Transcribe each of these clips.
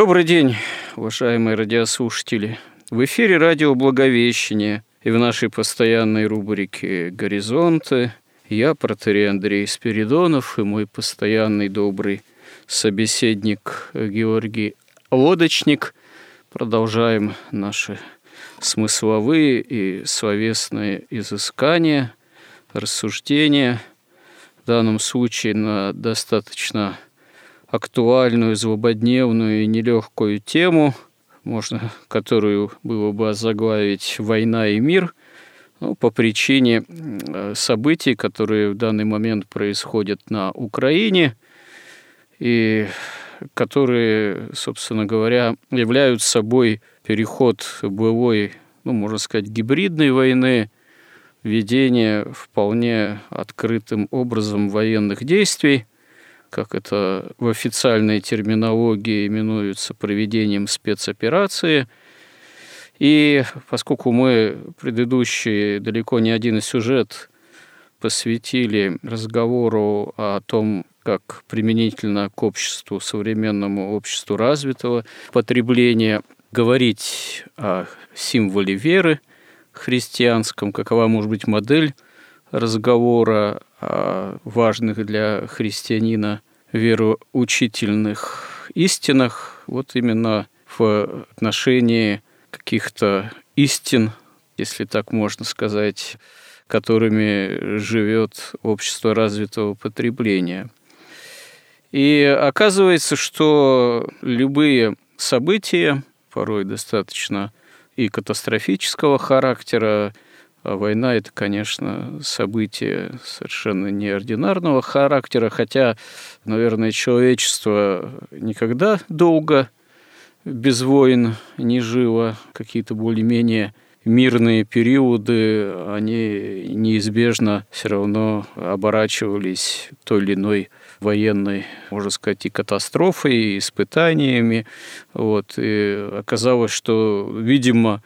Добрый день, уважаемые радиослушатели. В эфире радио «Благовещение» и в нашей постоянной рубрике «Горизонты» я, протерей Андрей Спиридонов, и мой постоянный добрый собеседник Георгий Лодочник. Продолжаем наши смысловые и словесные изыскания, рассуждения, в данном случае на достаточно актуальную, злободневную и нелегкую тему, можно, которую было бы озаглавить «Война и мир», ну, по причине событий, которые в данный момент происходят на Украине и которые, собственно говоря, являются собой переход былой, ну, можно сказать, гибридной войны, ведение вполне открытым образом военных действий, как это в официальной терминологии именуется проведением спецоперации. И поскольку мы предыдущий далеко не один сюжет посвятили разговору о том, как применительно к обществу, современному обществу развитого потребления, говорить о символе веры христианском, какова может быть модель разговора важных для христианина вероучительных истинах, вот именно в отношении каких-то истин, если так можно сказать, которыми живет общество развитого потребления. И оказывается, что любые события, порой достаточно и катастрофического характера, а война – это, конечно, событие совершенно неординарного характера, хотя, наверное, человечество никогда долго без войн не жило. Какие-то более-менее мирные периоды, они неизбежно все равно оборачивались той или иной военной, можно сказать, и катастрофой, и испытаниями. Вот. И оказалось, что, видимо,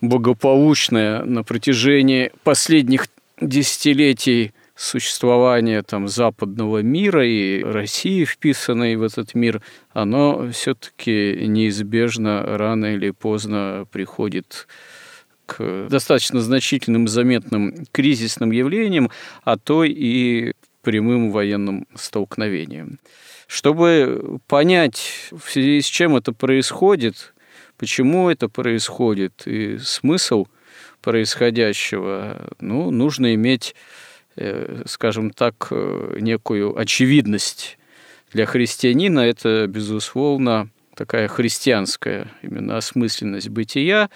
благополучная на протяжении последних десятилетий существования там, западного мира и России, вписанной в этот мир, оно все-таки неизбежно рано или поздно приходит к достаточно значительным заметным кризисным явлениям, а то и прямым военным столкновениям. Чтобы понять, в связи с чем это происходит, Почему это происходит и смысл происходящего, ну, нужно иметь, э, скажем так, э, некую очевидность. Для христианина это, безусловно, такая христианская именно осмысленность бытия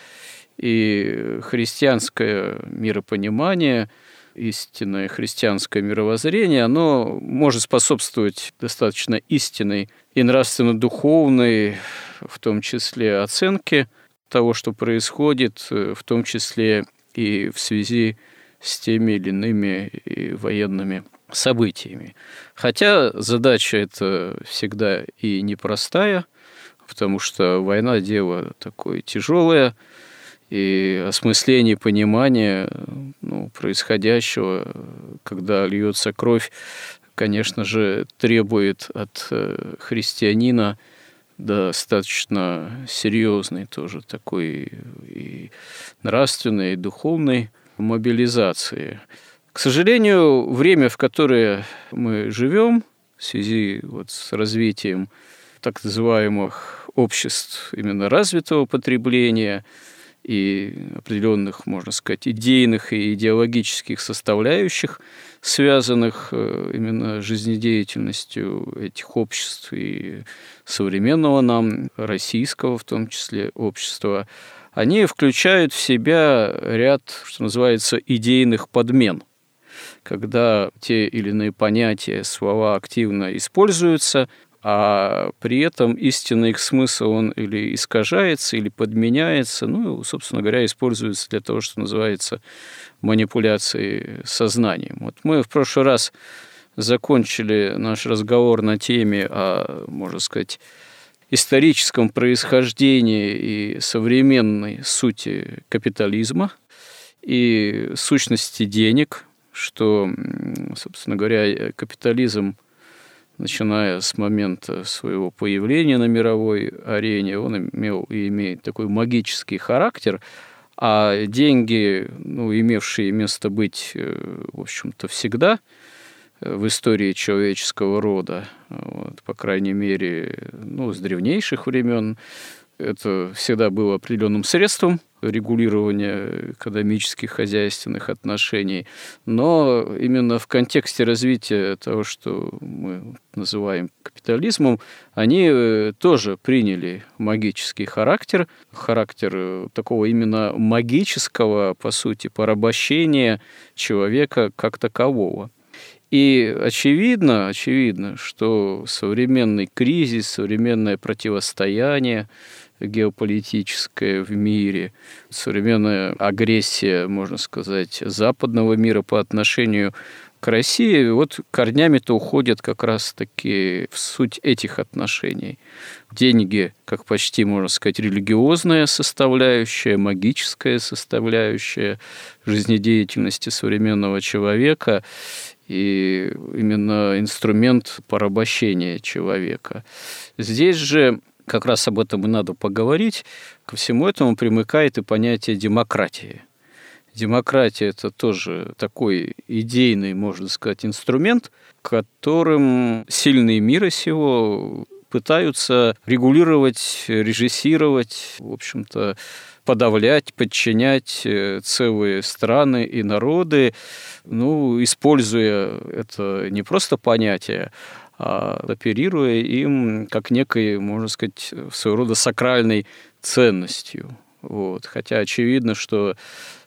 и христианское миропонимание, истинное христианское мировоззрение, оно может способствовать достаточно истинной и нравственно-духовной в том числе оценки того, что происходит, э, в том числе и в связи с теми или иными военными событиями. Хотя задача эта всегда и непростая, потому что война – дело такое тяжелое, и осмысление, понимание ну, происходящего, когда льется кровь, конечно же, требует от э, христианина – достаточно серьезной тоже такой и нравственной, и духовной мобилизации. К сожалению, время, в которое мы живем, в связи вот с развитием так называемых обществ именно развитого потребления и определенных, можно сказать, идейных и идеологических составляющих, связанных э, именно жизнедеятельностью этих обществ и современного нам, российского в том числе общества, они включают в себя ряд, что называется, идейных подмен – когда те или иные понятия, слова активно используются, а при этом истинный их смысл, он или искажается, или подменяется, ну, собственно говоря, используется для того, что называется манипуляцией сознанием. Вот мы в прошлый раз закончили наш разговор на теме о, можно сказать, историческом происхождении и современной сути капитализма и сущности денег, что, собственно говоря, капитализм начиная с момента своего появления на мировой арене, он имел и имеет такой магический характер, а деньги, ну, имевшие место быть, э, в общем-то, всегда э, в истории человеческого рода, вот, по крайней мере, ну, с древнейших времен, это всегда было определенным средством регулирования экономических, хозяйственных отношений. Но именно в контексте развития того, что мы называем капитализмом, они э, тоже приняли магический характер, характер э, такого именно магического, по сути, порабощения человека как такового. И очевидно, очевидно, что современный кризис, современное противостояние, геополитическое в мире, современная агрессия, можно сказать, западного мира по отношению к России, вот корнями-то уходят как раз-таки в суть этих отношений. Деньги, как почти, можно сказать, религиозная составляющая, магическая составляющая жизнедеятельности современного человека и именно инструмент порабощения человека. Здесь же как раз об этом и надо поговорить. Ко всему этому примыкает и понятие демократии. Демократия – это тоже такой идейный, можно сказать, инструмент, которым сильные мира сего пытаются регулировать, режиссировать, в общем-то, подавлять, подчинять э, целые страны и народы, ну, используя это не просто понятие, оперируя им как некой, можно сказать, своего рода сакральной ценностью. Вот. Хотя очевидно, что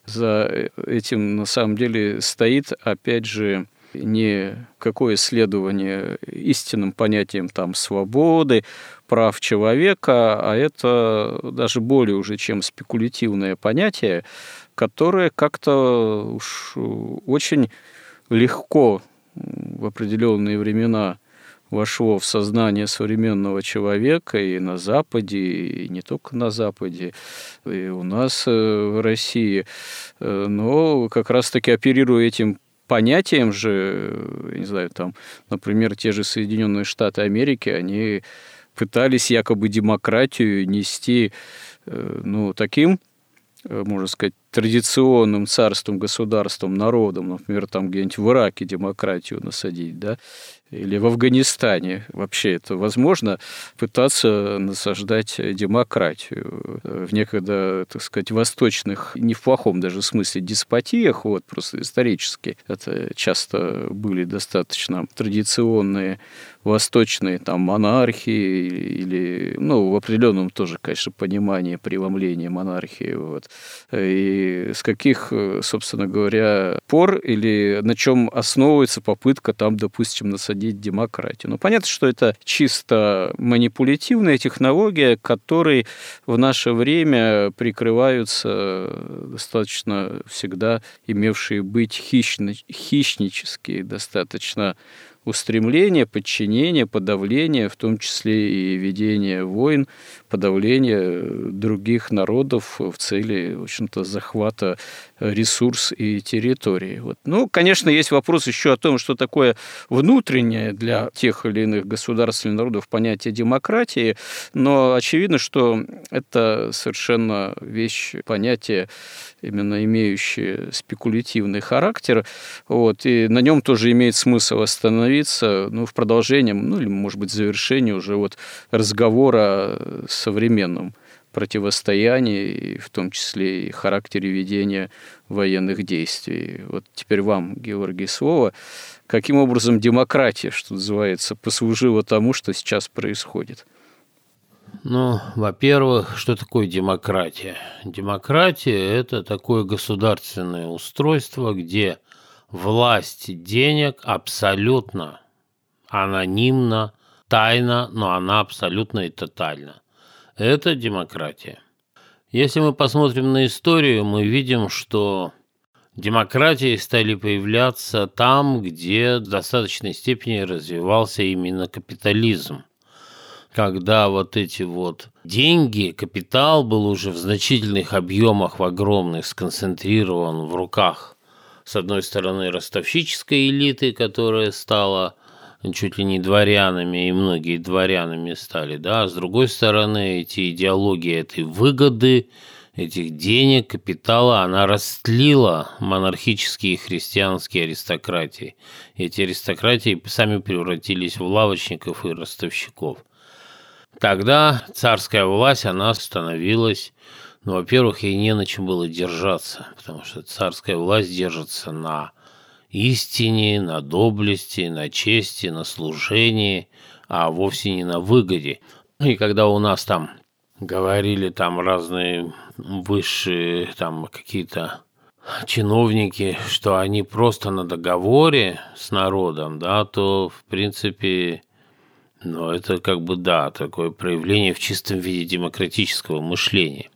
за этим на самом деле стоит, опять же, не какое исследование истинным понятием там свободы, прав человека, а это даже более уже чем спекулятивное понятие, которое как-то уж очень легко в определенные времена вошло в сознание современного человека и на Западе, и не только на Западе, и у нас э, в России. Э, но как раз-таки оперируя этим понятием же, э, не знаю, там, например, те же Соединенные Штаты Америки, они пытались якобы демократию нести ну, таким можно сказать, традиционным царством, государством, народом, например, там где-нибудь в Ираке демократию насадить, да, или в Афганистане. Вообще это возможно пытаться насаждать демократию в некогда, так сказать, восточных, не в плохом даже смысле, деспотиях, вот, просто исторически. Это часто были достаточно традиционные восточные там монархии или, ну, в определенном тоже, конечно, понимании преломления монархии. Вот. И с каких, собственно говоря, пор или на чем основывается попытка там, допустим, насадить демократию. Ну, понятно, что это чисто манипулятивная технология, которой в наше время прикрываются достаточно всегда имевшие быть хищно, хищнические достаточно устремление, подчинение, подавление, в том числе и ведение войн, подавление других народов в цели, в общем-то, захвата ресурс и территории. Вот. Ну, конечно, есть вопрос еще о том, что такое внутреннее для тех или иных государств или народов понятие демократии, но очевидно, что это совершенно вещь, понятие, именно имеющее спекулятивный характер, вот, и на нем тоже имеет смысл остановиться, ну, в продолжении, ну, или, может быть, завершении уже вот разговора современном противостоянии, в том числе и характере ведения военных действий. Вот теперь вам, Георгий, слово. Каким образом демократия, что называется, послужила тому, что сейчас происходит? Ну, во-первых, что такое демократия? Демократия – это такое государственное устройство, где власть денег абсолютно анонимно, тайна, но она абсолютно и тотальна. Это демократия. Если мы посмотрим на историю, мы видим, что демократии стали появляться там, где в достаточной степени развивался именно капитализм. Когда вот эти вот деньги, капитал был уже в значительных объемах, в огромных, сконцентрирован в руках, с одной стороны, ростовщической элиты, которая стала чуть ли не дворянами, и многие дворянами стали, да, а с другой стороны, эти идеологии этой выгоды, этих денег, капитала, она растлила монархические и христианские аристократии. Эти аристократии сами превратились в лавочников и ростовщиков. Тогда царская власть, она становилась, ну, во-первых, ей не на чем было держаться, потому что царская власть держится на истине, на доблести, на чести, на служении, а вовсе не на выгоде. И когда у нас там говорили там разные высшие там какие-то чиновники, что они просто на договоре с народом, да, то в принципе, ну, это как бы, да, такое проявление в чистом виде демократического мышления.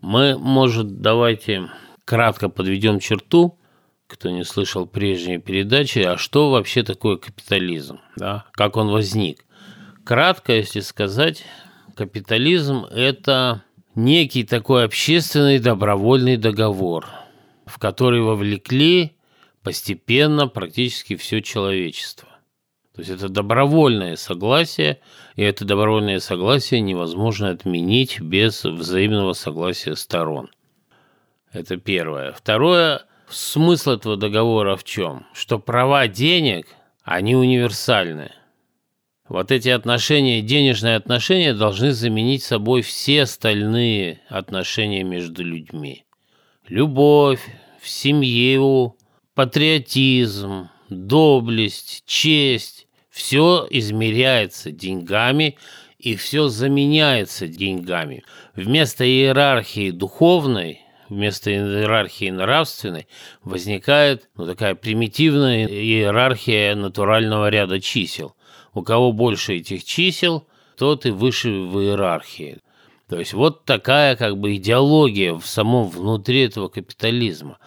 Мы, может, давайте кратко подведем черту кто не слышал прежней передачи, а что вообще такое капитализм, да? как он возник. Кратко, если сказать, капитализм – это некий такой общественный добровольный договор, в который вовлекли постепенно практически все человечество. То есть это добровольное согласие, и это добровольное согласие невозможно отменить без взаимного согласия сторон. Это первое. Второе Смысл этого договора в чем? Что права денег, они универсальны. Вот эти отношения, денежные отношения должны заменить собой все остальные отношения между людьми. Любовь, в семью, патриотизм, доблесть, честь – все измеряется деньгами и все заменяется деньгами. Вместо иерархии духовной вместо иерархии нравственной возникает ну, такая примитивная иерархия натурального ряда чисел. У кого больше этих чисел, тот и выше в иерархии. То есть вот такая как бы идеология в самом внутри этого капитализма.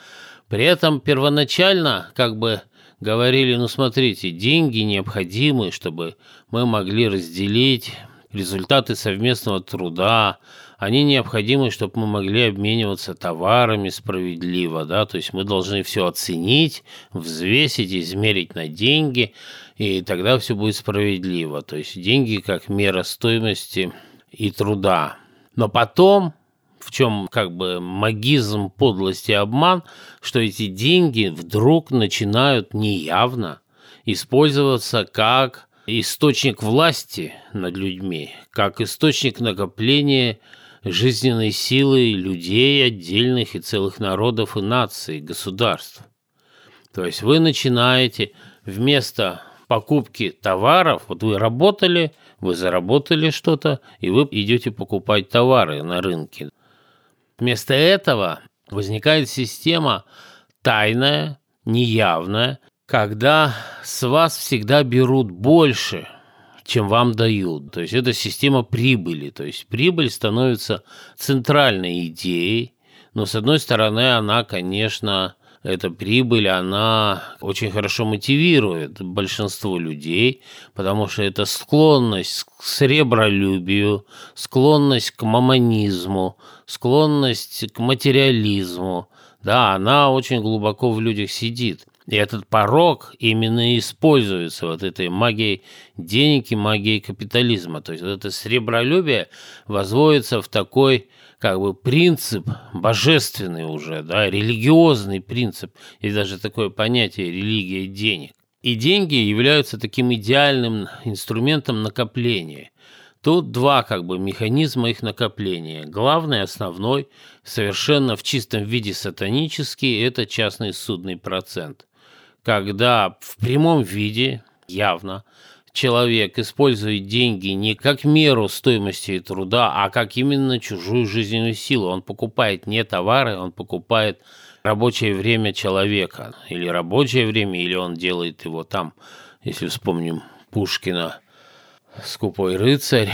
При этом первоначально как бы говорили, ну смотрите, деньги необходимы, чтобы мы могли разделить результаты совместного труда, они необходимы, чтобы мы могли обмениваться товарами справедливо, да, то есть мы должны все оценить, взвесить, измерить на деньги, и тогда все будет справедливо, то есть деньги как мера стоимости и труда. Но потом в чем как бы магизм, подлость и обман, что эти деньги вдруг начинают неявно использоваться как источник власти над людьми, как источник накопления жизненной силой людей отдельных и целых народов и наций, государств. То есть вы начинаете вместо покупки товаров, вот вы работали, вы заработали что-то, и вы идете покупать товары на рынке. Вместо этого возникает система тайная, неявная, когда с вас всегда берут больше – чем вам дают. То есть это система прибыли. То есть прибыль становится центральной идеей, но с одной стороны она, конечно, эта прибыль, она очень хорошо мотивирует большинство людей, потому что это склонность к сребролюбию, склонность к мамонизму, склонность к материализму, да, она очень глубоко в людях сидит. И этот порог именно используется вот этой магией денег и магией капитализма. То есть вот это сребролюбие возводится в такой как бы принцип божественный уже, да, религиозный принцип. Есть даже такое понятие религия денег. И деньги являются таким идеальным инструментом накопления. Тут два как бы механизма их накопления. Главный, основной, совершенно в чистом виде сатанический – это частный судный процент. Когда в прямом виде, явно, человек использует деньги не как меру стоимости труда, а как именно чужую жизненную силу. Он покупает не товары, он покупает рабочее время человека. Или рабочее время, или он делает его там, если вспомним Пушкина – скупой рыцарь,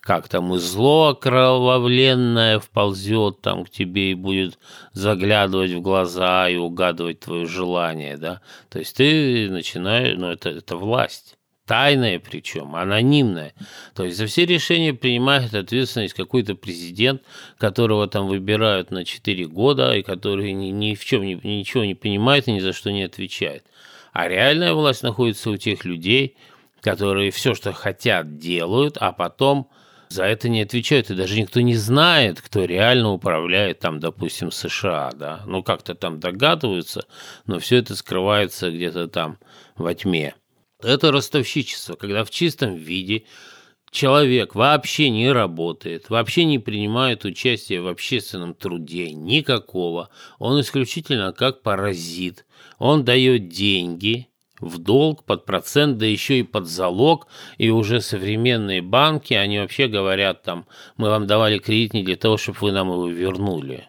как там и зло окровавленное вползет там к тебе и будет заглядывать в глаза и угадывать твое желание, да. То есть ты начинаешь, ну это, это власть. Тайная причем, анонимная. То есть за все решения принимает ответственность какой-то президент, которого там выбирают на 4 года, и который ни, ни в чем ни, ничего не понимает и ни за что не отвечает. А реальная власть находится у тех людей, которые все, что хотят, делают, а потом за это не отвечают, и даже никто не знает, кто реально управляет там, допустим, США, да, ну как-то там догадываются, но все это скрывается где-то там во тьме. Это ростовщичество, когда в чистом виде человек вообще не работает, вообще не принимает участие в общественном труде никакого, он исключительно как паразит, он дает деньги, в долг, под процент, да еще и под залог, и уже современные банки, они вообще говорят там, мы вам давали кредит не для того, чтобы вы нам его вернули.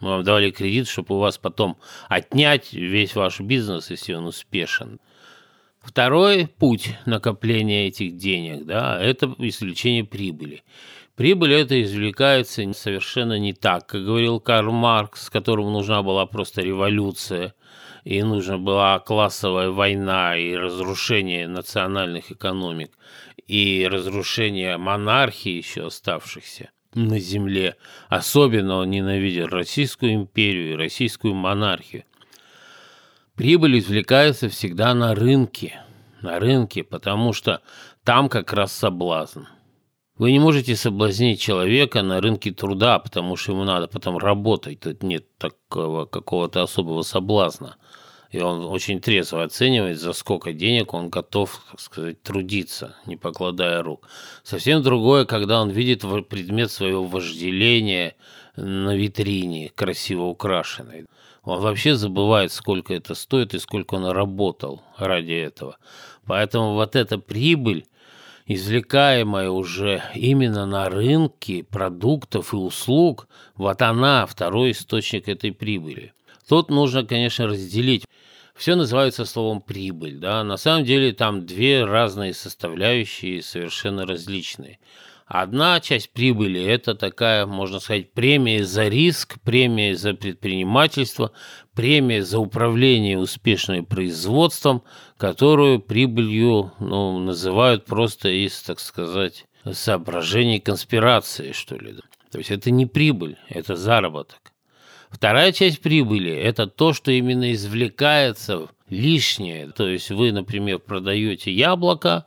Мы вам давали кредит, чтобы у вас потом отнять весь ваш бизнес, если он успешен. Второй путь накопления этих денег, да, это извлечение прибыли. Прибыль это извлекается совершенно не так, как говорил Карл Маркс, которому нужна была просто революция – и нужна была классовая война и разрушение национальных экономик, и разрушение монархии еще оставшихся на земле. Особенно он ненавидел Российскую империю и российскую монархию. Прибыль извлекается всегда на рынке, на рынке, потому что там как раз соблазн. Вы не можете соблазнить человека на рынке труда, потому что ему надо потом работать. Тут нет такого какого-то особого соблазна и он очень трезво оценивает, за сколько денег он готов, так сказать, трудиться, не покладая рук. Совсем другое, когда он видит предмет своего вожделения на витрине, красиво украшенный. Он вообще забывает, сколько это стоит и сколько он работал ради этого. Поэтому вот эта прибыль, извлекаемая уже именно на рынке продуктов и услуг, вот она второй источник этой прибыли. Тут нужно, конечно, разделить все называется словом прибыль, да, на самом деле там две разные составляющие, совершенно различные. Одна часть прибыли – это такая, можно сказать, премия за риск, премия за предпринимательство, премия за управление успешным производством, которую прибылью ну, называют просто из, так сказать, соображений конспирации, что ли. То есть это не прибыль, это заработок. Вторая часть прибыли – это то, что именно извлекается лишнее. То есть вы, например, продаете яблоко,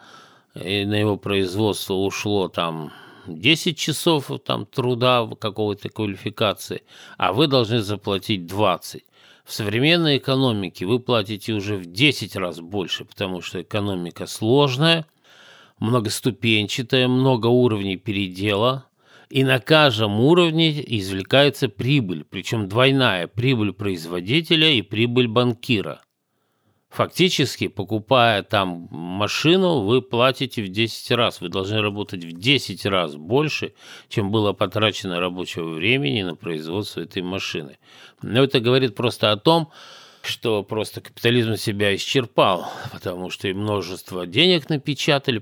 и на его производство ушло там 10 часов там, труда какого-то квалификации, а вы должны заплатить 20. В современной экономике вы платите уже в 10 раз больше, потому что экономика сложная, многоступенчатая, много уровней передела – и на каждом уровне извлекается прибыль, причем двойная прибыль производителя и прибыль банкира. Фактически, покупая там машину, вы платите в 10 раз. Вы должны работать в 10 раз больше, чем было потрачено рабочего времени на производство этой машины. Но это говорит просто о том, что просто капитализм себя исчерпал, потому что и множество денег напечатали.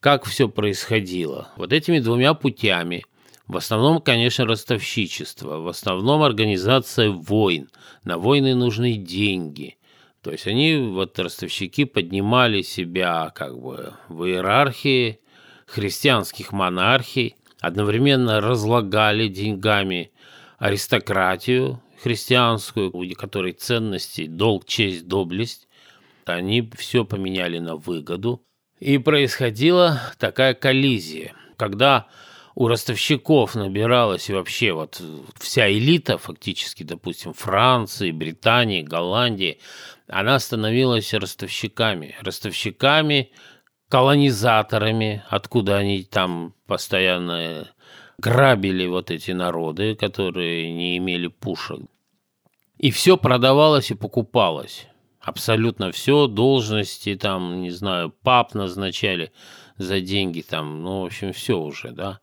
Как все происходило? Вот этими двумя путями в основном, конечно, ростовщичество, в основном организация войн. На войны нужны деньги. То есть они, вот ростовщики, поднимали себя как бы в иерархии христианских монархий, одновременно разлагали деньгами аристократию христианскую, у которой ценности долг, честь, доблесть. Они все поменяли на выгоду. И происходила такая коллизия, когда у ростовщиков набиралась вообще вот вся элита, фактически, допустим, Франции, Британии, Голландии, она становилась ростовщиками. Ростовщиками колонизаторами, откуда они там постоянно грабили вот эти народы, которые не имели пушек. И все продавалось и покупалось. Абсолютно все, должности, там, не знаю, пап назначали за деньги, там, ну, в общем, все уже, да.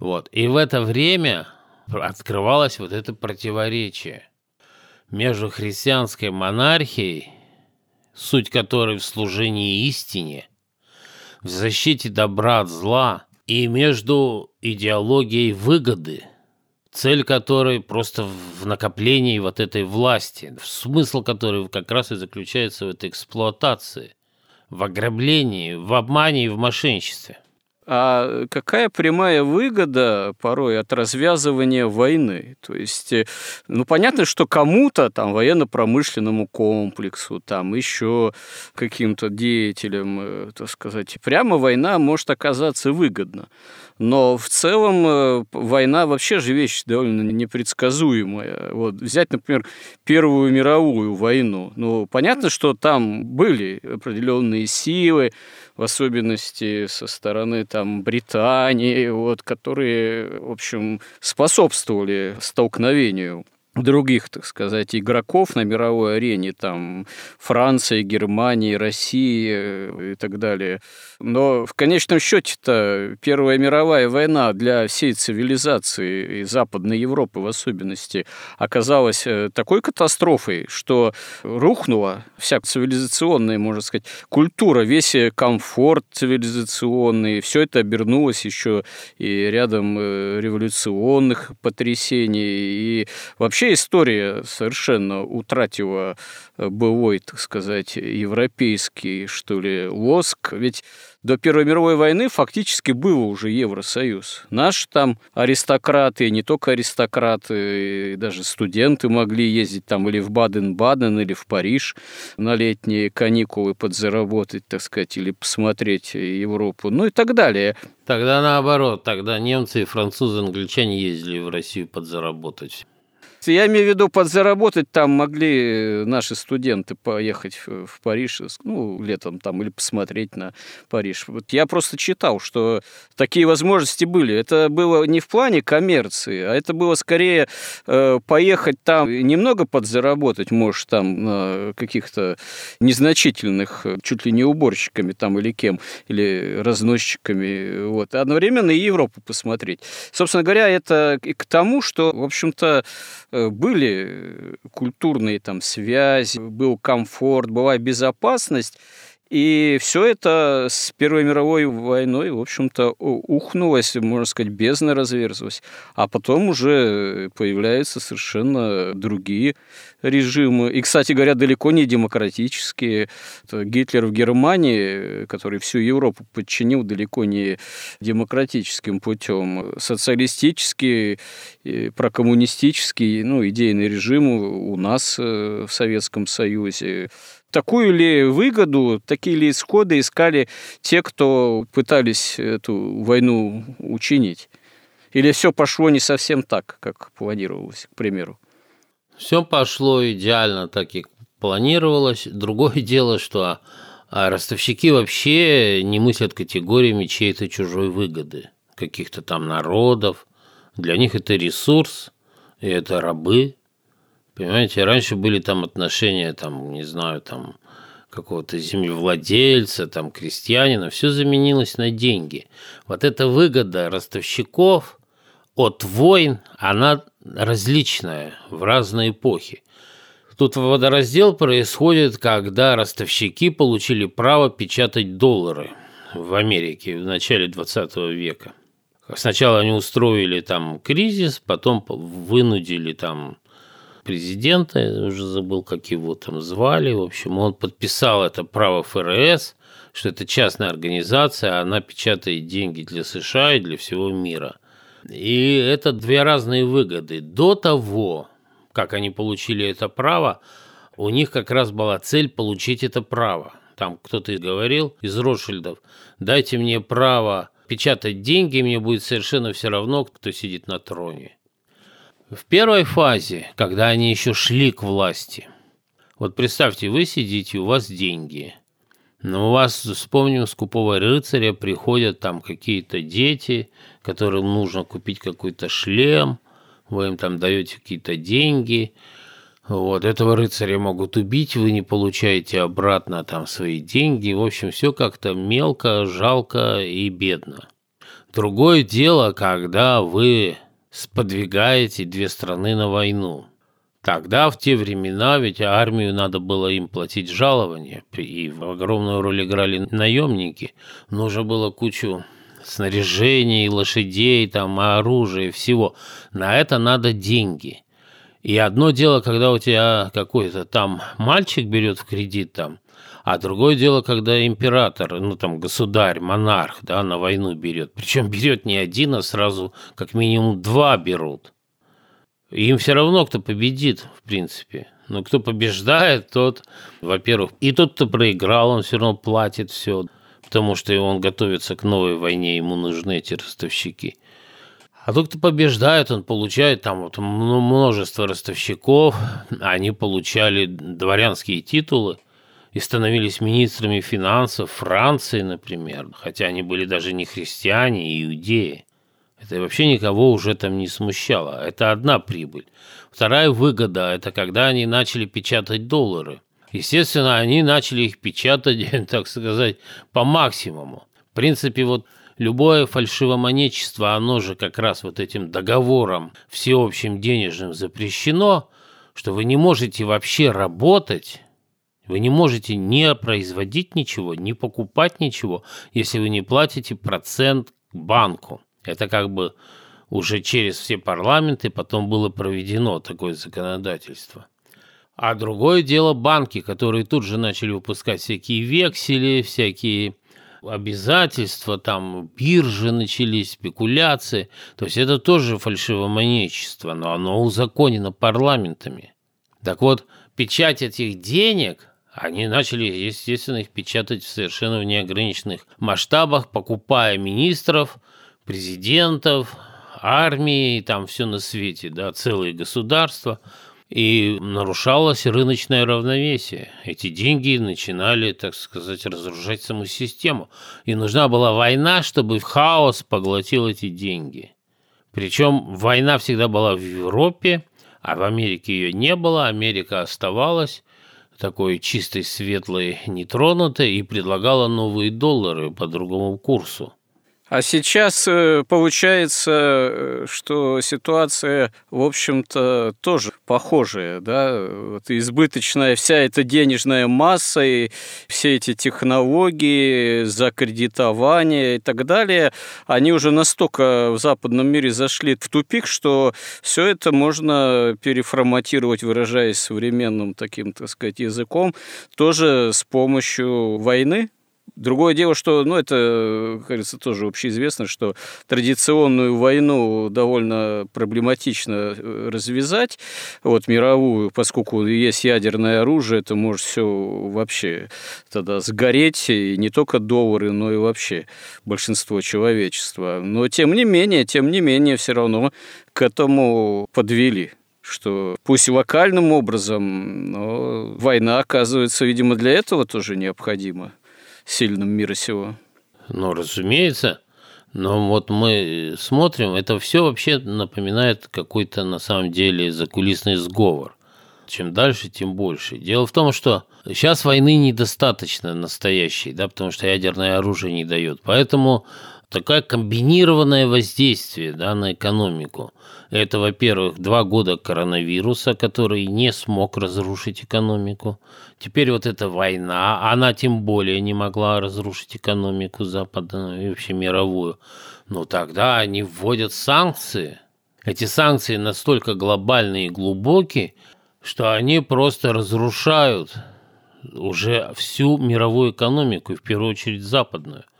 Вот. И в это время открывалось вот это противоречие между христианской монархией, суть которой в служении истине, в защите добра от зла, и между идеологией выгоды, цель которой просто в накоплении вот этой власти, смысл которой как раз и заключается в этой эксплуатации, в ограблении, в обмане и в мошенничестве – а какая прямая выгода порой от развязывания войны? То есть, э, ну, понятно, что кому-то, там, военно-промышленному комплексу, там, еще каким-то деятелям, э, так сказать, прямо война может оказаться выгодна. Но в целом э, война вообще же вещь довольно непредсказуемая. Вот взять, например, Первую мировую войну. Ну, понятно, что там были определенные силы, в особенности со стороны там Британии, вот, которые, в общем, способствовали столкновению других, так сказать, игроков на мировой арене, там Франции, Германии, России э, и так далее. Но в конечном счете-то Первая мировая война для всей цивилизации и Западной Европы в особенности оказалась э, такой катастрофой, что рухнула вся цивилизационная, можно сказать, культура, весь комфорт цивилизационный, все это обернулось еще и рядом э, революционных потрясений, и вообще история совершенно утратила э, былой, так сказать, европейский, что ли, лоск. Ведь до Первой мировой войны фактически был уже Евросоюз. Наши там аристократы, не только аристократы, даже студенты могли ездить там или в Баден-Баден, или в Париж на летние каникулы подзаработать, так сказать, или посмотреть Европу, ну и так далее. Тогда наоборот, тогда немцы, французы, англичане ездили в Россию подзаработать. Я имею в виду, подзаработать там могли наши студенты поехать в Париж, ну, летом там, или посмотреть на Париж. Вот я просто читал, что такие возможности были. Это было не в плане коммерции, а это было скорее э, поехать там, немного подзаработать, может, там на каких-то незначительных, чуть ли не уборщиками там или кем, или разносчиками, вот, одновременно и Европу посмотреть. Собственно говоря, это к тому, что, в общем-то, Э, были культурные там связи, был комфорт, была безопасность, и все это с Первой мировой войной, в общем-то, ухнулось, можно сказать, бездна разверзлась. А потом уже появляются совершенно другие режимы. И, кстати говоря, далеко не демократические. Гитлер в Германии, который всю Европу подчинил далеко не демократическим путем. Социалистический, прокоммунистический, ну, идейный режим у нас э, в Советском Союзе Такую ли выгоду, такие ли исходы искали те, кто пытались эту войну учинить? Или все пошло не совсем так, как планировалось, к примеру? Все пошло идеально так, как планировалось. Другое дело, что а ростовщики вообще не мыслят категориями чьей-то чужой выгоды, каких-то там народов. Для них это ресурс, и это рабы, Понимаете, раньше были там отношения, там, не знаю, там, какого-то землевладельца, там, крестьянина, все заменилось на деньги. Вот эта выгода ростовщиков от войн, она различная в разные эпохи. Тут водораздел происходит, когда ростовщики получили право печатать доллары в Америке в начале 20 века. Сначала они устроили там кризис, потом вынудили там президента, уже забыл, как его там звали, в общем, он подписал это право ФРС, что это частная организация, она печатает деньги для США и для всего мира. И это две разные выгоды. До того, как они получили это право, у них как раз была цель получить это право. Там кто-то говорил из Ротшильдов, дайте мне право печатать деньги, мне будет совершенно все равно, кто сидит на троне. В первой фазе, когда они еще шли к власти, вот представьте, вы сидите, у вас деньги, Но у вас, вспомним, скупого рыцаря приходят там какие-то дети, которым нужно купить какой-то шлем, вы им там даете какие-то деньги, вот, этого рыцаря могут убить, вы не получаете обратно там свои деньги. В общем, все как-то мелко, жалко и бедно. Другое дело, когда вы сподвигаете две страны на войну. Тогда, в те времена, ведь армию надо было им платить жалования, и в огромную роль играли наемники. Нужно было кучу снаряжений, лошадей, там, оружия, всего. На это надо деньги – и одно дело, когда у тебя какой-то там мальчик берет в кредит там, а другое дело, когда император, ну там государь, монарх, да, на войну берет. Причем берет не один, а сразу как минимум два берут. им все равно, кто победит, в принципе. Но кто побеждает, тот, во-первых, и тот, кто проиграл, он все равно платит все, потому что он готовится к новой войне, ему нужны эти ростовщики. А тот, кто побеждает, он получает там вот множество ростовщиков, они получали дворянские титулы и становились министрами финансов Франции, например, хотя они были даже не христиане, и иудеи. Это вообще никого уже там не смущало. Это одна прибыль. Вторая выгода – это когда они начали печатать доллары. Естественно, они начали их печатать, так сказать, по максимуму. В принципе, вот Любое фальшивомонечество, оно же как раз вот этим договором всеобщим денежным запрещено, что вы не можете вообще работать, вы не можете не производить ничего, не покупать ничего, если вы не платите процент банку. Это как бы уже через все парламенты потом было проведено такое законодательство. А другое дело банки, которые тут же начали выпускать всякие вексели, всякие обязательства, там биржи начались, спекуляции. То есть это тоже фальшивомонечество, но оно узаконено парламентами. Так вот, печать этих денег, они начали, естественно, их печатать в совершенно неограниченных масштабах, покупая министров, президентов, армии, там все на свете, да, целые государства – и нарушалось рыночное равновесие. Эти деньги начинали, так сказать, разрушать саму систему. И нужна была война, чтобы хаос поглотил эти деньги. Причем война всегда была в Европе, а в Америке ее не было. Америка оставалась такой чистой, светлой, нетронутой и предлагала новые доллары по другому курсу. А сейчас э, получается, э, что ситуация, в общем-то, тоже похожая, да, вот избыточная вся эта денежная масса и все эти технологии, закредитование и так далее, они уже настолько в западном мире зашли в тупик, что все это можно переформатировать, выражаясь современным таким, так сказать, языком, тоже с помощью войны, Другое дело, что, ну, это, кажется, тоже общеизвестно, что традиционную войну довольно проблематично э, развязать, вот мировую, поскольку есть ядерное оружие, это может все вообще тогда сгореть, и не только доллары, но и вообще большинство человечества. Но тем не менее, тем не менее, все равно к этому подвели что пусть локальным образом, но война, оказывается, видимо, для этого тоже необходима сильным мира сего. Ну, разумеется. Но вот мы смотрим, это все вообще напоминает какой-то на самом деле закулисный сговор. Чем дальше, тем больше. Дело в том, что сейчас войны недостаточно настоящей, да, потому что ядерное оружие не дает. Поэтому такое комбинированное воздействие да, на экономику. Это, во-первых, два года коронавируса, который не смог разрушить экономику. Теперь вот эта война, она тем более не могла разрушить экономику западную и вообще мировую. Но тогда они вводят санкции. Эти санкции настолько глобальные и глубокие, что они просто разрушают уже всю мировую экономику, и в первую очередь западную –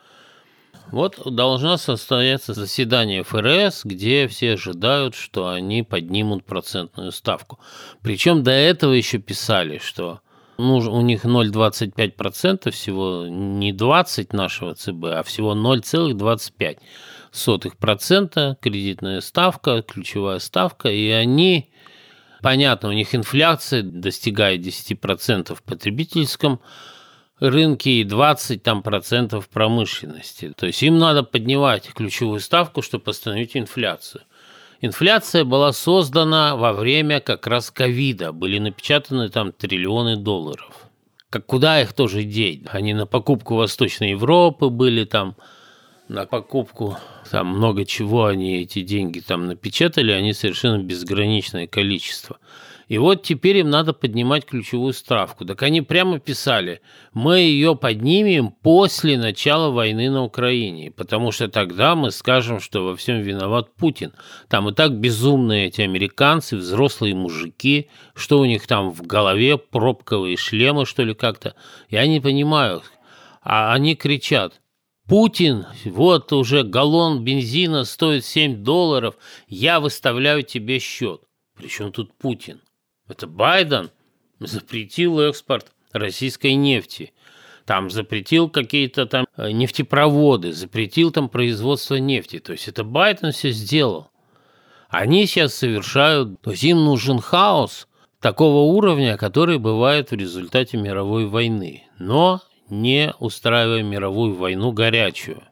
вот должна состояться заседание ФРС, где все ожидают, что они поднимут процентную ставку. Причем до этого еще писали, что ну, у них 0,25% всего не 20 нашего ЦБ, а всего 0,25 сотых процента кредитная ставка, ключевая ставка, и они, понятно, у них инфляция достигает 10% в потребительском рынки и 20 там, процентов промышленности. То есть им надо поднимать ключевую ставку, чтобы остановить инфляцию. Инфляция была создана во время как раз ковида. Были напечатаны там триллионы долларов. Как куда их тоже деть? Они на покупку Восточной Европы были там, на покупку там много чего они эти деньги там напечатали, они совершенно безграничное количество. И вот теперь им надо поднимать ключевую ставку. Так они прямо писали, мы ее поднимем после начала войны на Украине, потому что тогда мы скажем, что во всем виноват Путин. Там и так безумные эти американцы, взрослые мужики, что у них там в голове, пробковые шлемы, что ли, как-то. Я не понимаю. А они кричат, Путин, вот уже галлон бензина стоит 7 долларов, я выставляю тебе счет. Причем тут Путин? Это Байден запретил экспорт российской нефти. Там запретил какие-то там э, нефтепроводы, запретил там производство нефти. То есть это Байден все сделал. Они сейчас совершают, то есть им нужен хаос такого уровня, который бывает в результате мировой войны, но не устраивая мировую войну горячую.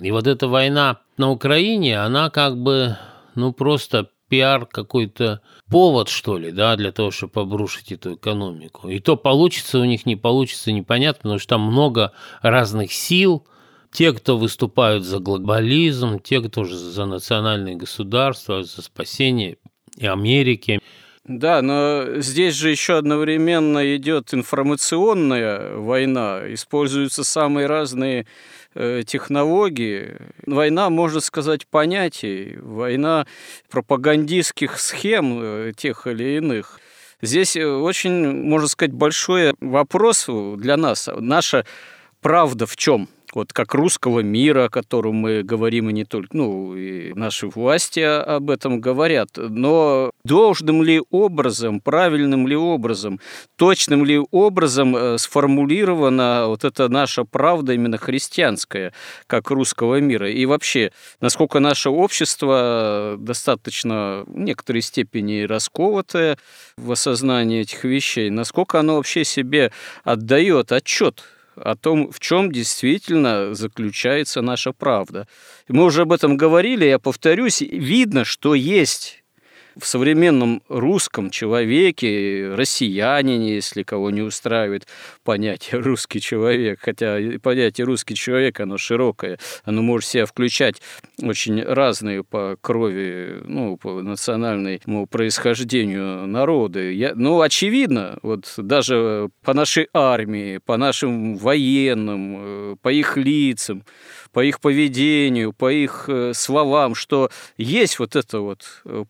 И вот эта война на Украине, она как бы, ну просто пиар какой-то повод, что ли, да, для того, чтобы обрушить эту экономику. И то получится у них, не получится, непонятно, потому что там много разных сил. Те, кто выступают за глобализм, те, кто же за национальные государства, за спасение Америки. Да, но здесь же еще одновременно идет информационная война, используются самые разные технологии, война, можно сказать, понятий, война пропагандистских схем э, тех или иных. Здесь э, очень, можно сказать, большой вопрос для нас. Наша правда в чем? Вот как русского мира, о котором мы говорим, и не только, ну, и наши власти об этом говорят, но должным ли образом, правильным ли образом, точным ли образом э, сформулирована вот эта наша правда именно христианская, как русского мира, и вообще, насколько наше общество достаточно в некоторой степени расковатое в осознании этих вещей, насколько оно вообще себе отдает отчет о том, в чем действительно заключается наша правда. Мы уже об этом говорили, я повторюсь, видно, что есть в современном русском человеке, россиянине, если кого не устраивает понятие «русский человек», хотя понятие «русский человек», оно широкое, оно может себя включать очень разные по крови, ну, по национальному происхождению народы. Я, ну, очевидно, вот даже по нашей армии, по нашим военным, э, по их лицам, по их поведению, по их э, словам, что есть вот это вот э,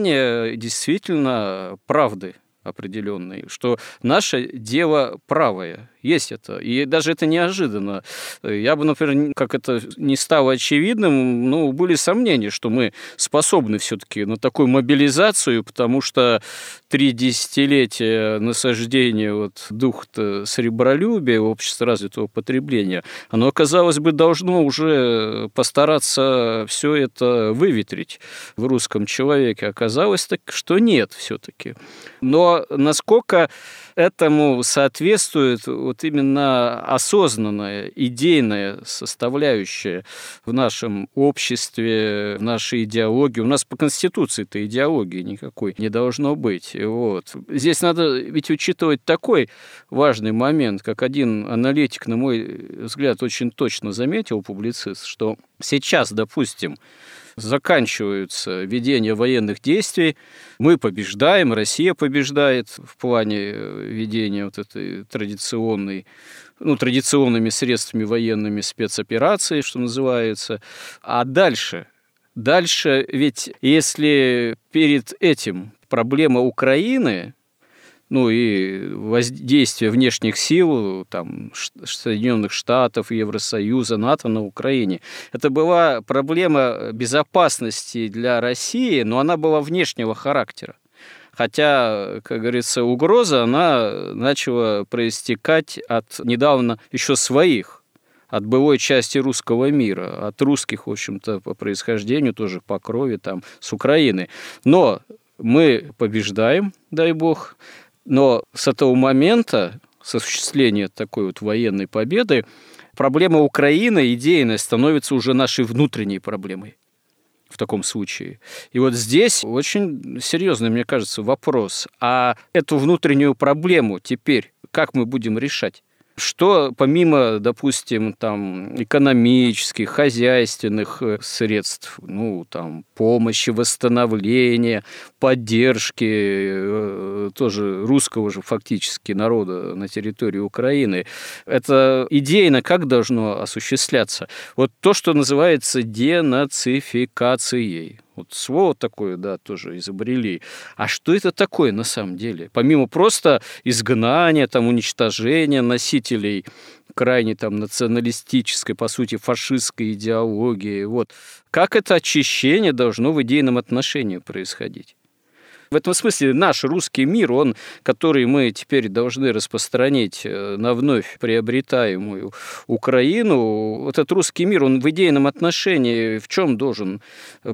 понимание действительно правды определенной, что наше дело правое, есть это. И даже это неожиданно. Я бы, например, как это не стало очевидным, ну, были сомнения, что мы способны все-таки на такую мобилизацию, потому что три десятилетия насаждения вот духа сребролюбия, общества развитого потребления, оно, казалось бы, должно уже постараться все это выветрить в русском человеке. Оказалось так, что нет все-таки. Но насколько этому соответствует вот именно осознанная, идейная составляющая в нашем обществе, в нашей идеологии. У нас по Конституции-то идеологии никакой не должно быть. Вот. Здесь надо ведь учитывать такой важный момент, как один аналитик, на мой взгляд, очень точно заметил, публицист, что сейчас, допустим, заканчиваются ведения военных действий, мы побеждаем, Россия побеждает в плане э, ведения вот этой традиционной ну, традиционными средствами военными спецоперации, что называется. А дальше? Дальше ведь если перед этим проблема Украины, ну и воздействие внешних сил, там, Соединенных Штатов, Евросоюза, НАТО на Украине. Это была проблема безопасности для России, но она была внешнего характера. Хотя, как говорится, угроза, она начала проистекать от недавно еще своих от былой части русского мира, от русских, в общем-то, по происхождению, тоже по крови, там, с Украины. Но мы побеждаем, дай бог, но с этого момента с осуществления такой вот военной победы, проблема Украины идейная становится уже нашей внутренней проблемой в таком случае. И вот здесь очень серьезный, мне кажется, вопрос. А эту внутреннюю проблему теперь как мы будем решать? Что помимо, допустим, там, экономических, хозяйственных э, средств, ну, там, помощи, восстановления, поддержки э, тоже русского же фактически народа на территории Украины, это идейно как должно осуществляться? Вот то, что называется денацификацией. Вот слово такое, да, тоже изобрели. А что это такое на самом деле? Помимо просто изгнания, там, уничтожения носителей крайне там националистической, по сути, фашистской идеологии. Вот. Как это очищение должно в идейном отношении происходить? В этом смысле наш русский мир, он, который мы теперь должны распространить э, на вновь приобретаемую Украину, вот этот русский мир, он в идейном отношении в чем должен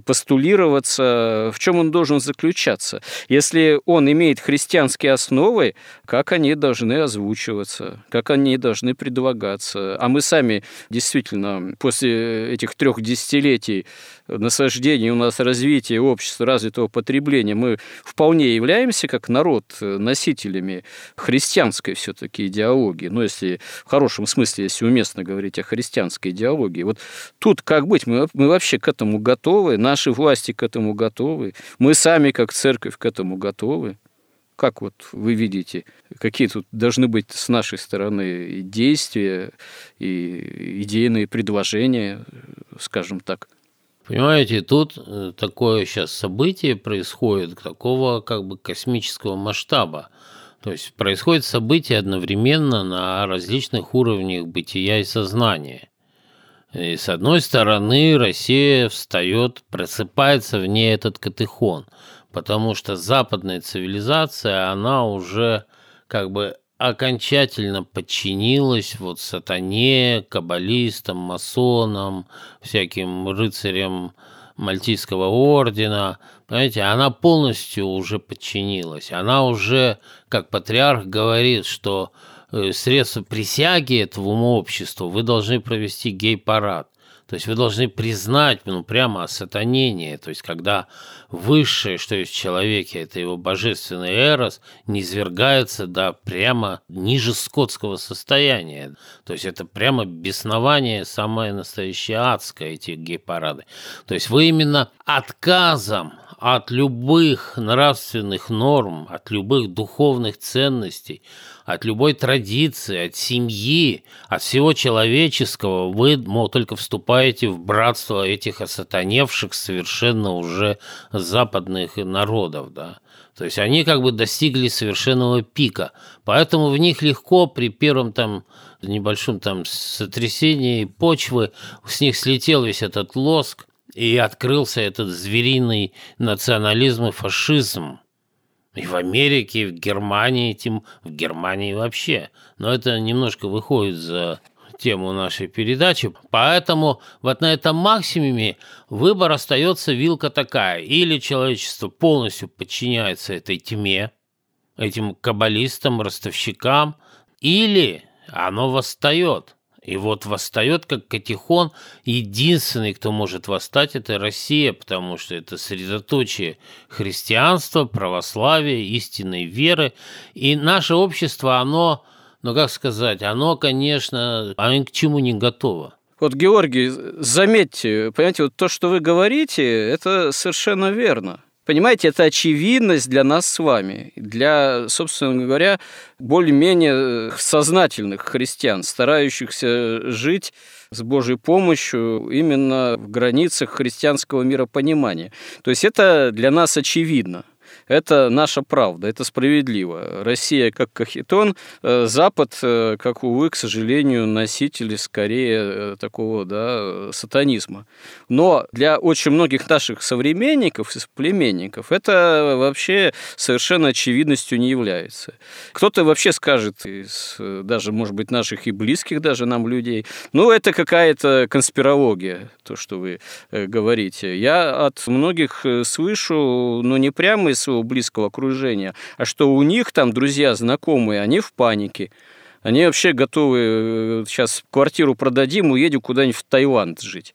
постулироваться, в чем он должен заключаться? Если он имеет христианские основы, как они должны озвучиваться, как они должны предлагаться? А мы сами действительно после этих трех десятилетий насаждения у нас развития общества, развитого потребления, мы вполне являемся как народ носителями христианской все-таки идеологии. Ну, если в хорошем смысле, если уместно говорить о христианской идеологии. Вот тут как быть? Мы, мы вообще к этому готовы? Наши власти к этому готовы? Мы сами как церковь к этому готовы? Как вот вы видите, какие тут должны быть с нашей стороны действия и идейные предложения, скажем так? Понимаете, тут э, такое сейчас событие происходит такого как бы космического масштаба. То есть происходит событие одновременно на различных уровнях бытия и сознания. И с одной стороны, Россия встает, просыпается в ней этот катехон, потому что западная цивилизация, она уже как бы окончательно подчинилась вот сатане, каббалистам, масонам, всяким рыцарям Мальтийского ордена, понимаете, она полностью уже подчинилась. Она уже, как патриарх говорит, что э, средства присяги этому обществу вы должны провести гей-парад. То есть вы должны признать, ну, прямо осатанение, то есть когда высшее, что есть в человеке, это его божественный эрос, не извергается до прямо ниже скотского состояния. То есть это прямо беснование самое настоящее адское, эти гей-парады. То есть вы именно отказом от любых нравственных норм, от любых духовных ценностей, от любой традиции, от семьи, от всего человеческого, вы, мол, только вступаете в братство этих осатаневших совершенно уже западных народов, да. То есть они как бы достигли совершенного пика. Поэтому в них легко при первом там небольшом там сотрясении почвы с них слетел весь этот лоск, и открылся этот звериный национализм и фашизм. И в Америке, и в Германии, тем в Германии вообще. Но это немножко выходит за тему нашей передачи. Поэтому вот на этом максимуме выбор остается вилка такая. Или человечество полностью подчиняется этой тьме, этим каббалистам, ростовщикам, или оно восстает. И вот восстает как Катихон. Единственный, кто может восстать, это Россия, потому что это средоточие христианства, православия, истинной веры. И наше общество, оно, ну как сказать, оно, конечно, оно к чему не готово. Вот, Георгий, заметьте, понимаете, вот то, что вы говорите, это совершенно верно. Понимаете, это очевидность для нас с вами, для, собственно говоря, более-менее сознательных христиан, старающихся жить с Божьей помощью именно в границах христианского миропонимания. То есть это для нас очевидно – это наша правда, это справедливо. Россия как кахетон, э, Запад, э, как, увы, к сожалению, носители скорее э, такого да, сатанизма. Но для очень многих наших современников и соплеменников это вообще совершенно очевидностью не является. Кто-то вообще скажет, из даже, может быть, наших и близких даже нам людей, ну, это какая-то конспирология, то, что вы говорите. Я от многих слышу, ну, не прямо из своего близкого окружения, а что у них там друзья, знакомые, они в панике. Они вообще готовы сейчас квартиру продадим, уедем куда-нибудь в Таиланд жить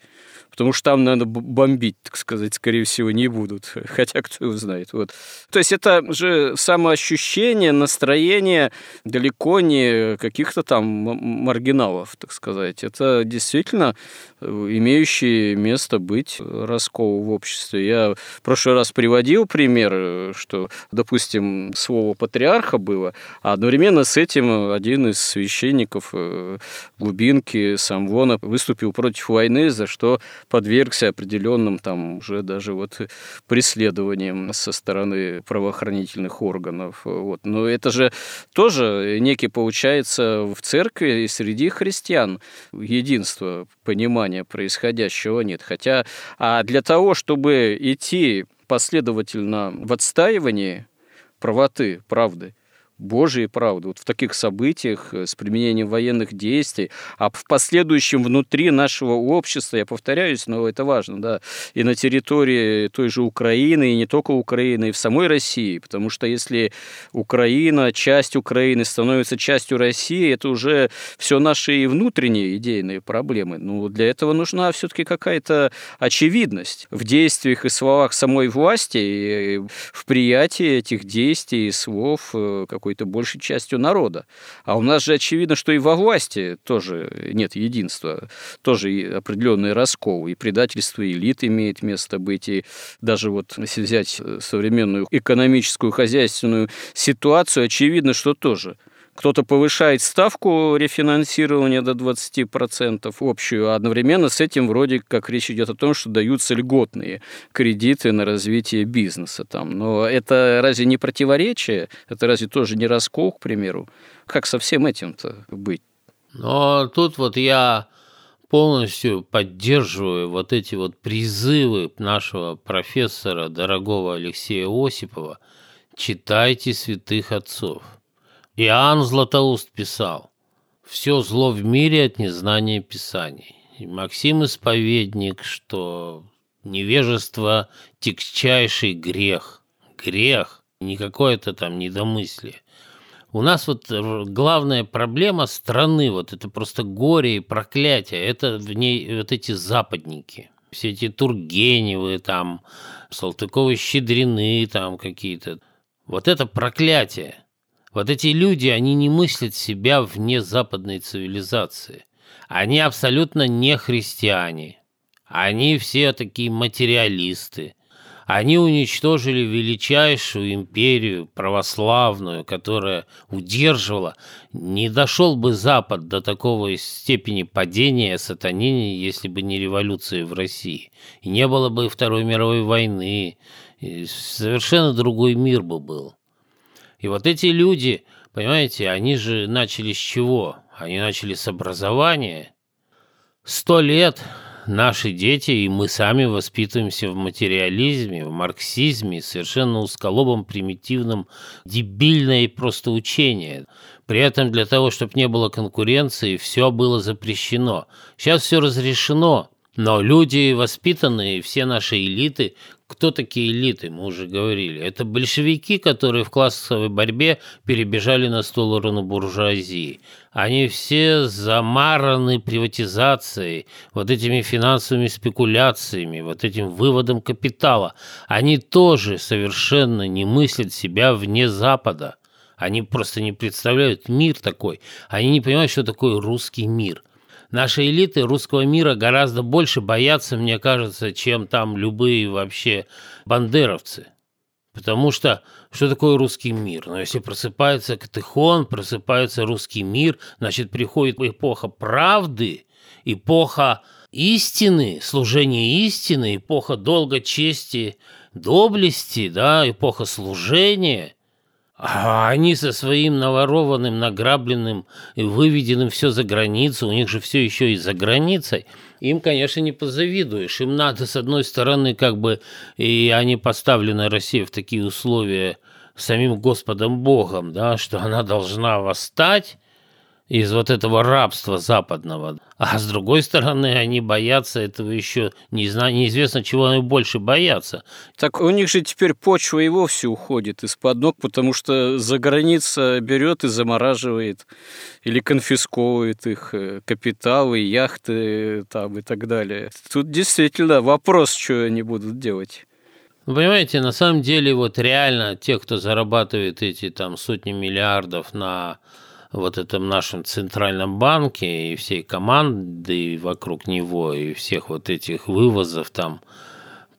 потому что там, надо бомбить, так сказать, скорее всего, не будут. Хотя кто его знает. Вот. То есть это же самоощущение, настроение далеко не каких-то там маргиналов, так сказать. Это действительно э, имеющие место быть раскол в обществе. Я в прошлый раз приводил пример, э, что, допустим, слово патриарха было, а одновременно с этим один из священников э, глубинки Самвона выступил против войны, за что подвергся определенным там уже даже вот преследованиям со стороны правоохранительных органов. Вот. Но это же тоже некий получается в церкви и среди христиан единство, понимания происходящего нет. Хотя а для того, чтобы идти последовательно в отстаивании правоты, правды, Божьей правды, вот в таких событиях э, с применением военных действий, а в последующем внутри нашего общества, я повторяюсь, но это важно, да, и на территории той же Украины, и не только Украины, и в самой России, потому что если Украина, часть Украины становится частью России, это уже все наши и внутренние идейные проблемы. Ну, для этого нужна все-таки какая-то очевидность в действиях и словах самой власти, и в приятии этих действий и слов э, какой какой-то большей частью народа. А у нас же очевидно, что и во власти тоже нет единства, тоже определенный раскол, и предательство элит имеет место быть, и даже вот если взять современную экономическую, хозяйственную ситуацию, очевидно, что тоже – кто-то повышает ставку рефинансирования до 20% общую, а одновременно с этим вроде как речь идет о том, что даются льготные кредиты на развитие бизнеса. Там. Но это разве не противоречие? Это разве тоже не раскол, к примеру? Как со всем этим-то быть? Но тут вот я полностью поддерживаю вот эти вот призывы нашего профессора, дорогого Алексея Осипова, читайте святых отцов – Иоанн Златоуст писал «Все зло в мире от незнания Писаний». И Максим Исповедник, что невежество – тягчайший грех. Грех, не какое-то там недомыслие. У нас вот главная проблема страны, вот это просто горе и проклятие, это в ней вот эти западники. Все эти Тургеневы, там, Салтыковы-Щедрины, там какие-то. Вот это проклятие. Вот эти люди, они не мыслят себя вне западной цивилизации. Они абсолютно не христиане. Они все такие материалисты. Они уничтожили величайшую империю православную, которая удерживала. Не дошел бы Запад до такого степени падения сатанини, если бы не революция в России. И не было бы Второй мировой войны. И совершенно другой мир бы был. И вот эти люди, понимаете, они же начали с чего? Они начали с образования. Сто лет наши дети и мы сами воспитываемся в материализме, в марксизме, совершенно узколобом, примитивном, дебильное просто учение. При этом для того, чтобы не было конкуренции, все было запрещено. Сейчас все разрешено, но люди воспитанные, все наши элиты, кто такие элиты, мы уже говорили. Это большевики, которые в классовой борьбе перебежали на сторону буржуазии. Они все замараны приватизацией, вот этими финансовыми спекуляциями, вот этим выводом капитала. Они тоже совершенно не мыслят себя вне Запада. Они просто не представляют мир такой. Они не понимают, что такое русский мир – Наши элиты русского мира гораздо больше боятся, мне кажется, чем там любые вообще бандеровцы. Потому что что такое русский мир? Ну, если просыпается Катехон, просыпается русский мир, значит, приходит эпоха правды, эпоха истины, служения истины, эпоха долга, чести, доблести, да, эпоха служения – а они со своим наворованным, награбленным выведенным все за границу, у них же все еще и за границей, им, конечно, не позавидуешь. Им надо, с одной стороны, как бы, и они поставлены, Россия, в такие условия самим Господом Богом, да, что она должна восстать, из вот этого рабства западного. А с другой стороны, они боятся этого еще, не знаю, неизвестно, чего они больше боятся. Так у них же теперь почва и вовсе уходит из-под ног, потому что за граница берет и замораживает или конфисковывает их э, капиталы, яхты там и так далее. Тут действительно вопрос, что они будут делать. Вы понимаете, на самом деле вот реально те, кто зарабатывает эти там сотни миллиардов на вот этом нашем центральном банке и всей команды вокруг него и всех вот этих вывозов там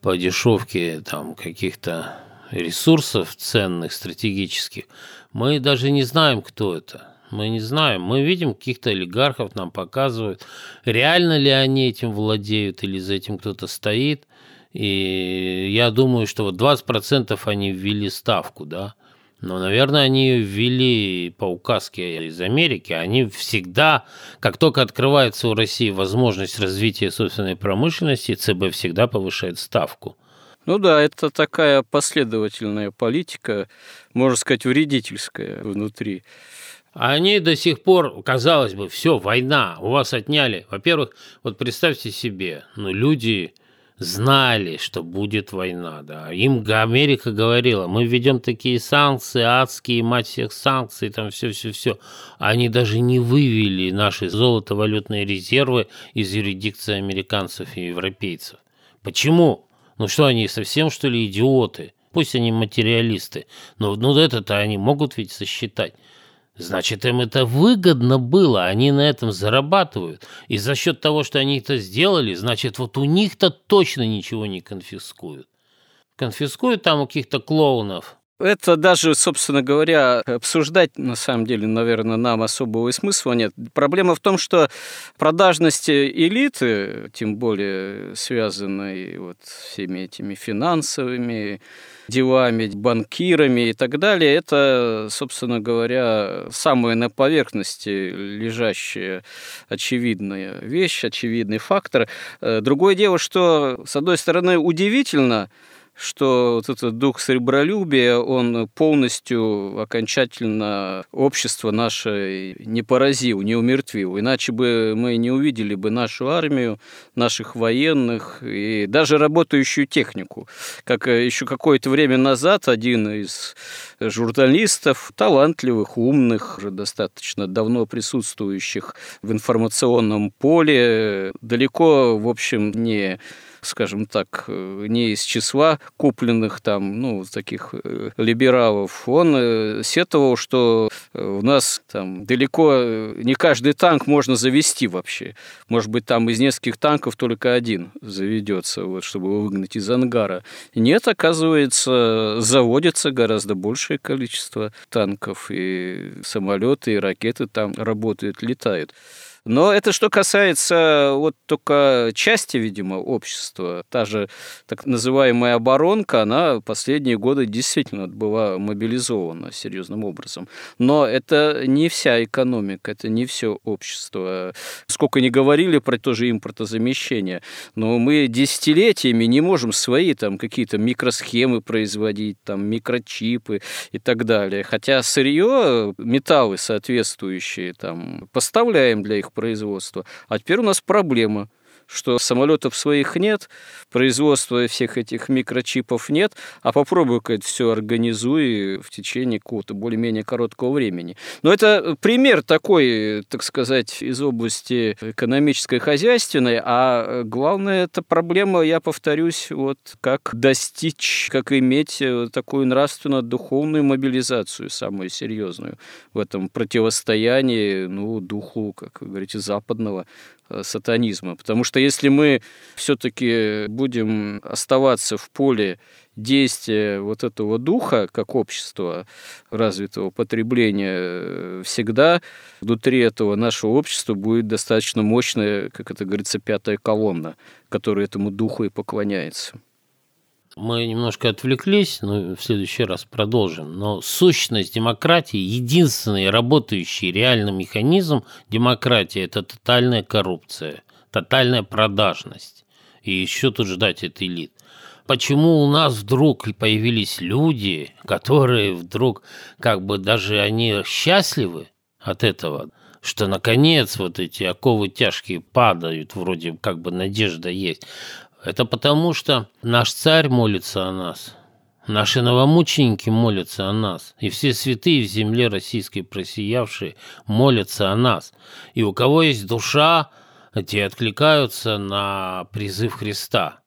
по дешевке там каких-то ресурсов ценных, стратегических, мы даже не знаем, кто это. Мы не знаем. Мы видим каких-то олигархов, нам показывают, реально ли они этим владеют или за этим кто-то стоит. И я думаю, что вот 20% они ввели ставку, да, но, наверное, они ввели по указке из Америки. Они всегда, как только открывается у России возможность развития собственной промышленности, ЦБ всегда повышает ставку. Ну да, это такая последовательная политика, можно сказать, вредительская внутри. Они до сих пор, казалось бы, все, война, у вас отняли. Во-первых, вот представьте себе, ну люди знали, что будет война, да. Им Америка говорила, мы введем такие санкции, адские, мать всех санкций, там все-все-все. Они даже не вывели наши золотовалютные резервы из юрисдикции американцев и европейцев. Почему? Ну что, они совсем, что ли, идиоты? Пусть они материалисты, но ну, это-то они могут ведь сосчитать. Значит, им это выгодно было, они на этом зарабатывают. И за счет того, что они это сделали, значит, вот у них-то точно ничего не конфискуют. Конфискуют там у каких-то клоунов, это даже, собственно говоря, обсуждать, на самом деле, наверное, нам особого смысла нет. Проблема в том, что продажность элиты, тем более связанной вот всеми этими финансовыми делами, банкирами и так далее, это, собственно говоря, самая на поверхности лежащая очевидная вещь, очевидный фактор. Э, другое дело, что, с одной стороны, удивительно, что вот этот дух сребролюбия, он полностью окончательно общество наше не поразил, не умертвил. Иначе бы мы не увидели бы нашу армию, наших военных и даже работающую технику. Как еще какое-то время назад один из журналистов, талантливых, умных, уже достаточно давно присутствующих в информационном поле, далеко, в общем, не скажем так, э, не из числа купленных там, ну, таких э, либералов, он э, сетовал, что у нас там далеко не каждый танк можно завести вообще. Может быть, там из нескольких танков только один заведется, вот, чтобы его выгнать из ангара. Нет, оказывается, заводится гораздо большее количество танков, и самолеты, и ракеты там работают, летают. Но это что касается вот только части, видимо, общества. Та же так называемая оборонка, она последние годы действительно была мобилизована серьезным образом. Но это не вся экономика, это не все общество. Сколько ни говорили про то же импортозамещение, но мы десятилетиями не можем свои там какие-то микросхемы производить, там микрочипы и так далее. Хотя сырье, металлы соответствующие там поставляем для их производства. А теперь у нас проблема – что самолетов своих нет, производства всех этих микрочипов нет, а попробуй-ка это все организуй в течение какого-то более-менее короткого времени. Но это пример такой, так сказать, из области экономической, хозяйственной, а главное, это проблема, я повторюсь, вот как достичь, как иметь такую нравственно-духовную мобилизацию, самую серьезную в этом противостоянии, ну, духу, как вы говорите, западного сатанизма. Потому что если мы все-таки будем оставаться в поле действия вот этого духа, как общества развитого потребления, э, всегда внутри этого нашего общества будет достаточно мощная, как это говорится, пятая колонна, которая этому духу и поклоняется. Мы немножко отвлеклись, но в следующий раз продолжим. Но сущность демократии, единственный работающий реальный механизм демократии – это тотальная коррупция, тотальная продажность. И еще тут ждать от элит. Почему у нас вдруг появились люди, которые вдруг как бы даже они счастливы от этого, что наконец вот эти оковы тяжкие падают, вроде как бы надежда есть. Это потому, что наш царь молится о нас, наши новомученики молятся о нас, и все святые в земле российской просиявшие молятся о нас. И у кого есть душа, те откликаются на призыв Христа.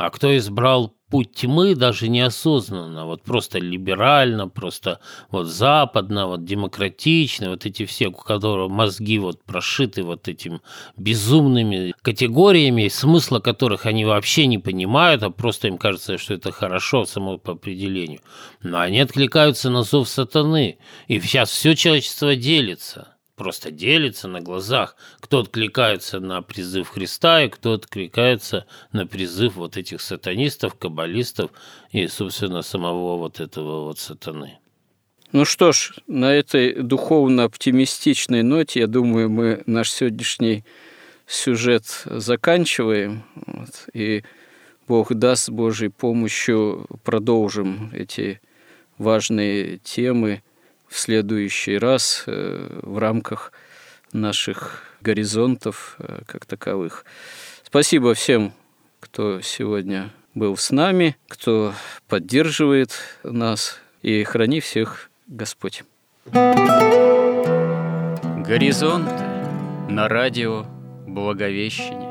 А кто избрал путь тьмы даже неосознанно, вот просто либерально, просто вот западно, вот демократично, вот эти все, у которых мозги вот прошиты вот этим безумными категориями, смысла которых они вообще не понимают, а просто им кажется, что это хорошо само по определению. Но они откликаются на зов сатаны, и сейчас все человечество делится – просто делится на глазах, кто откликается на призыв Христа и кто откликается на призыв вот этих сатанистов, каббалистов и, собственно, самого вот этого вот сатаны. Ну что ж, на этой духовно-оптимистичной ноте, я думаю, мы наш сегодняшний сюжет заканчиваем. Вот, и Бог даст Божьей помощью продолжим эти важные темы – в следующий раз э, в рамках наших горизонтов э, как таковых. Спасибо всем, кто сегодня был с нами, кто поддерживает нас, и храни всех Господь. Горизонт на радио Благовещение.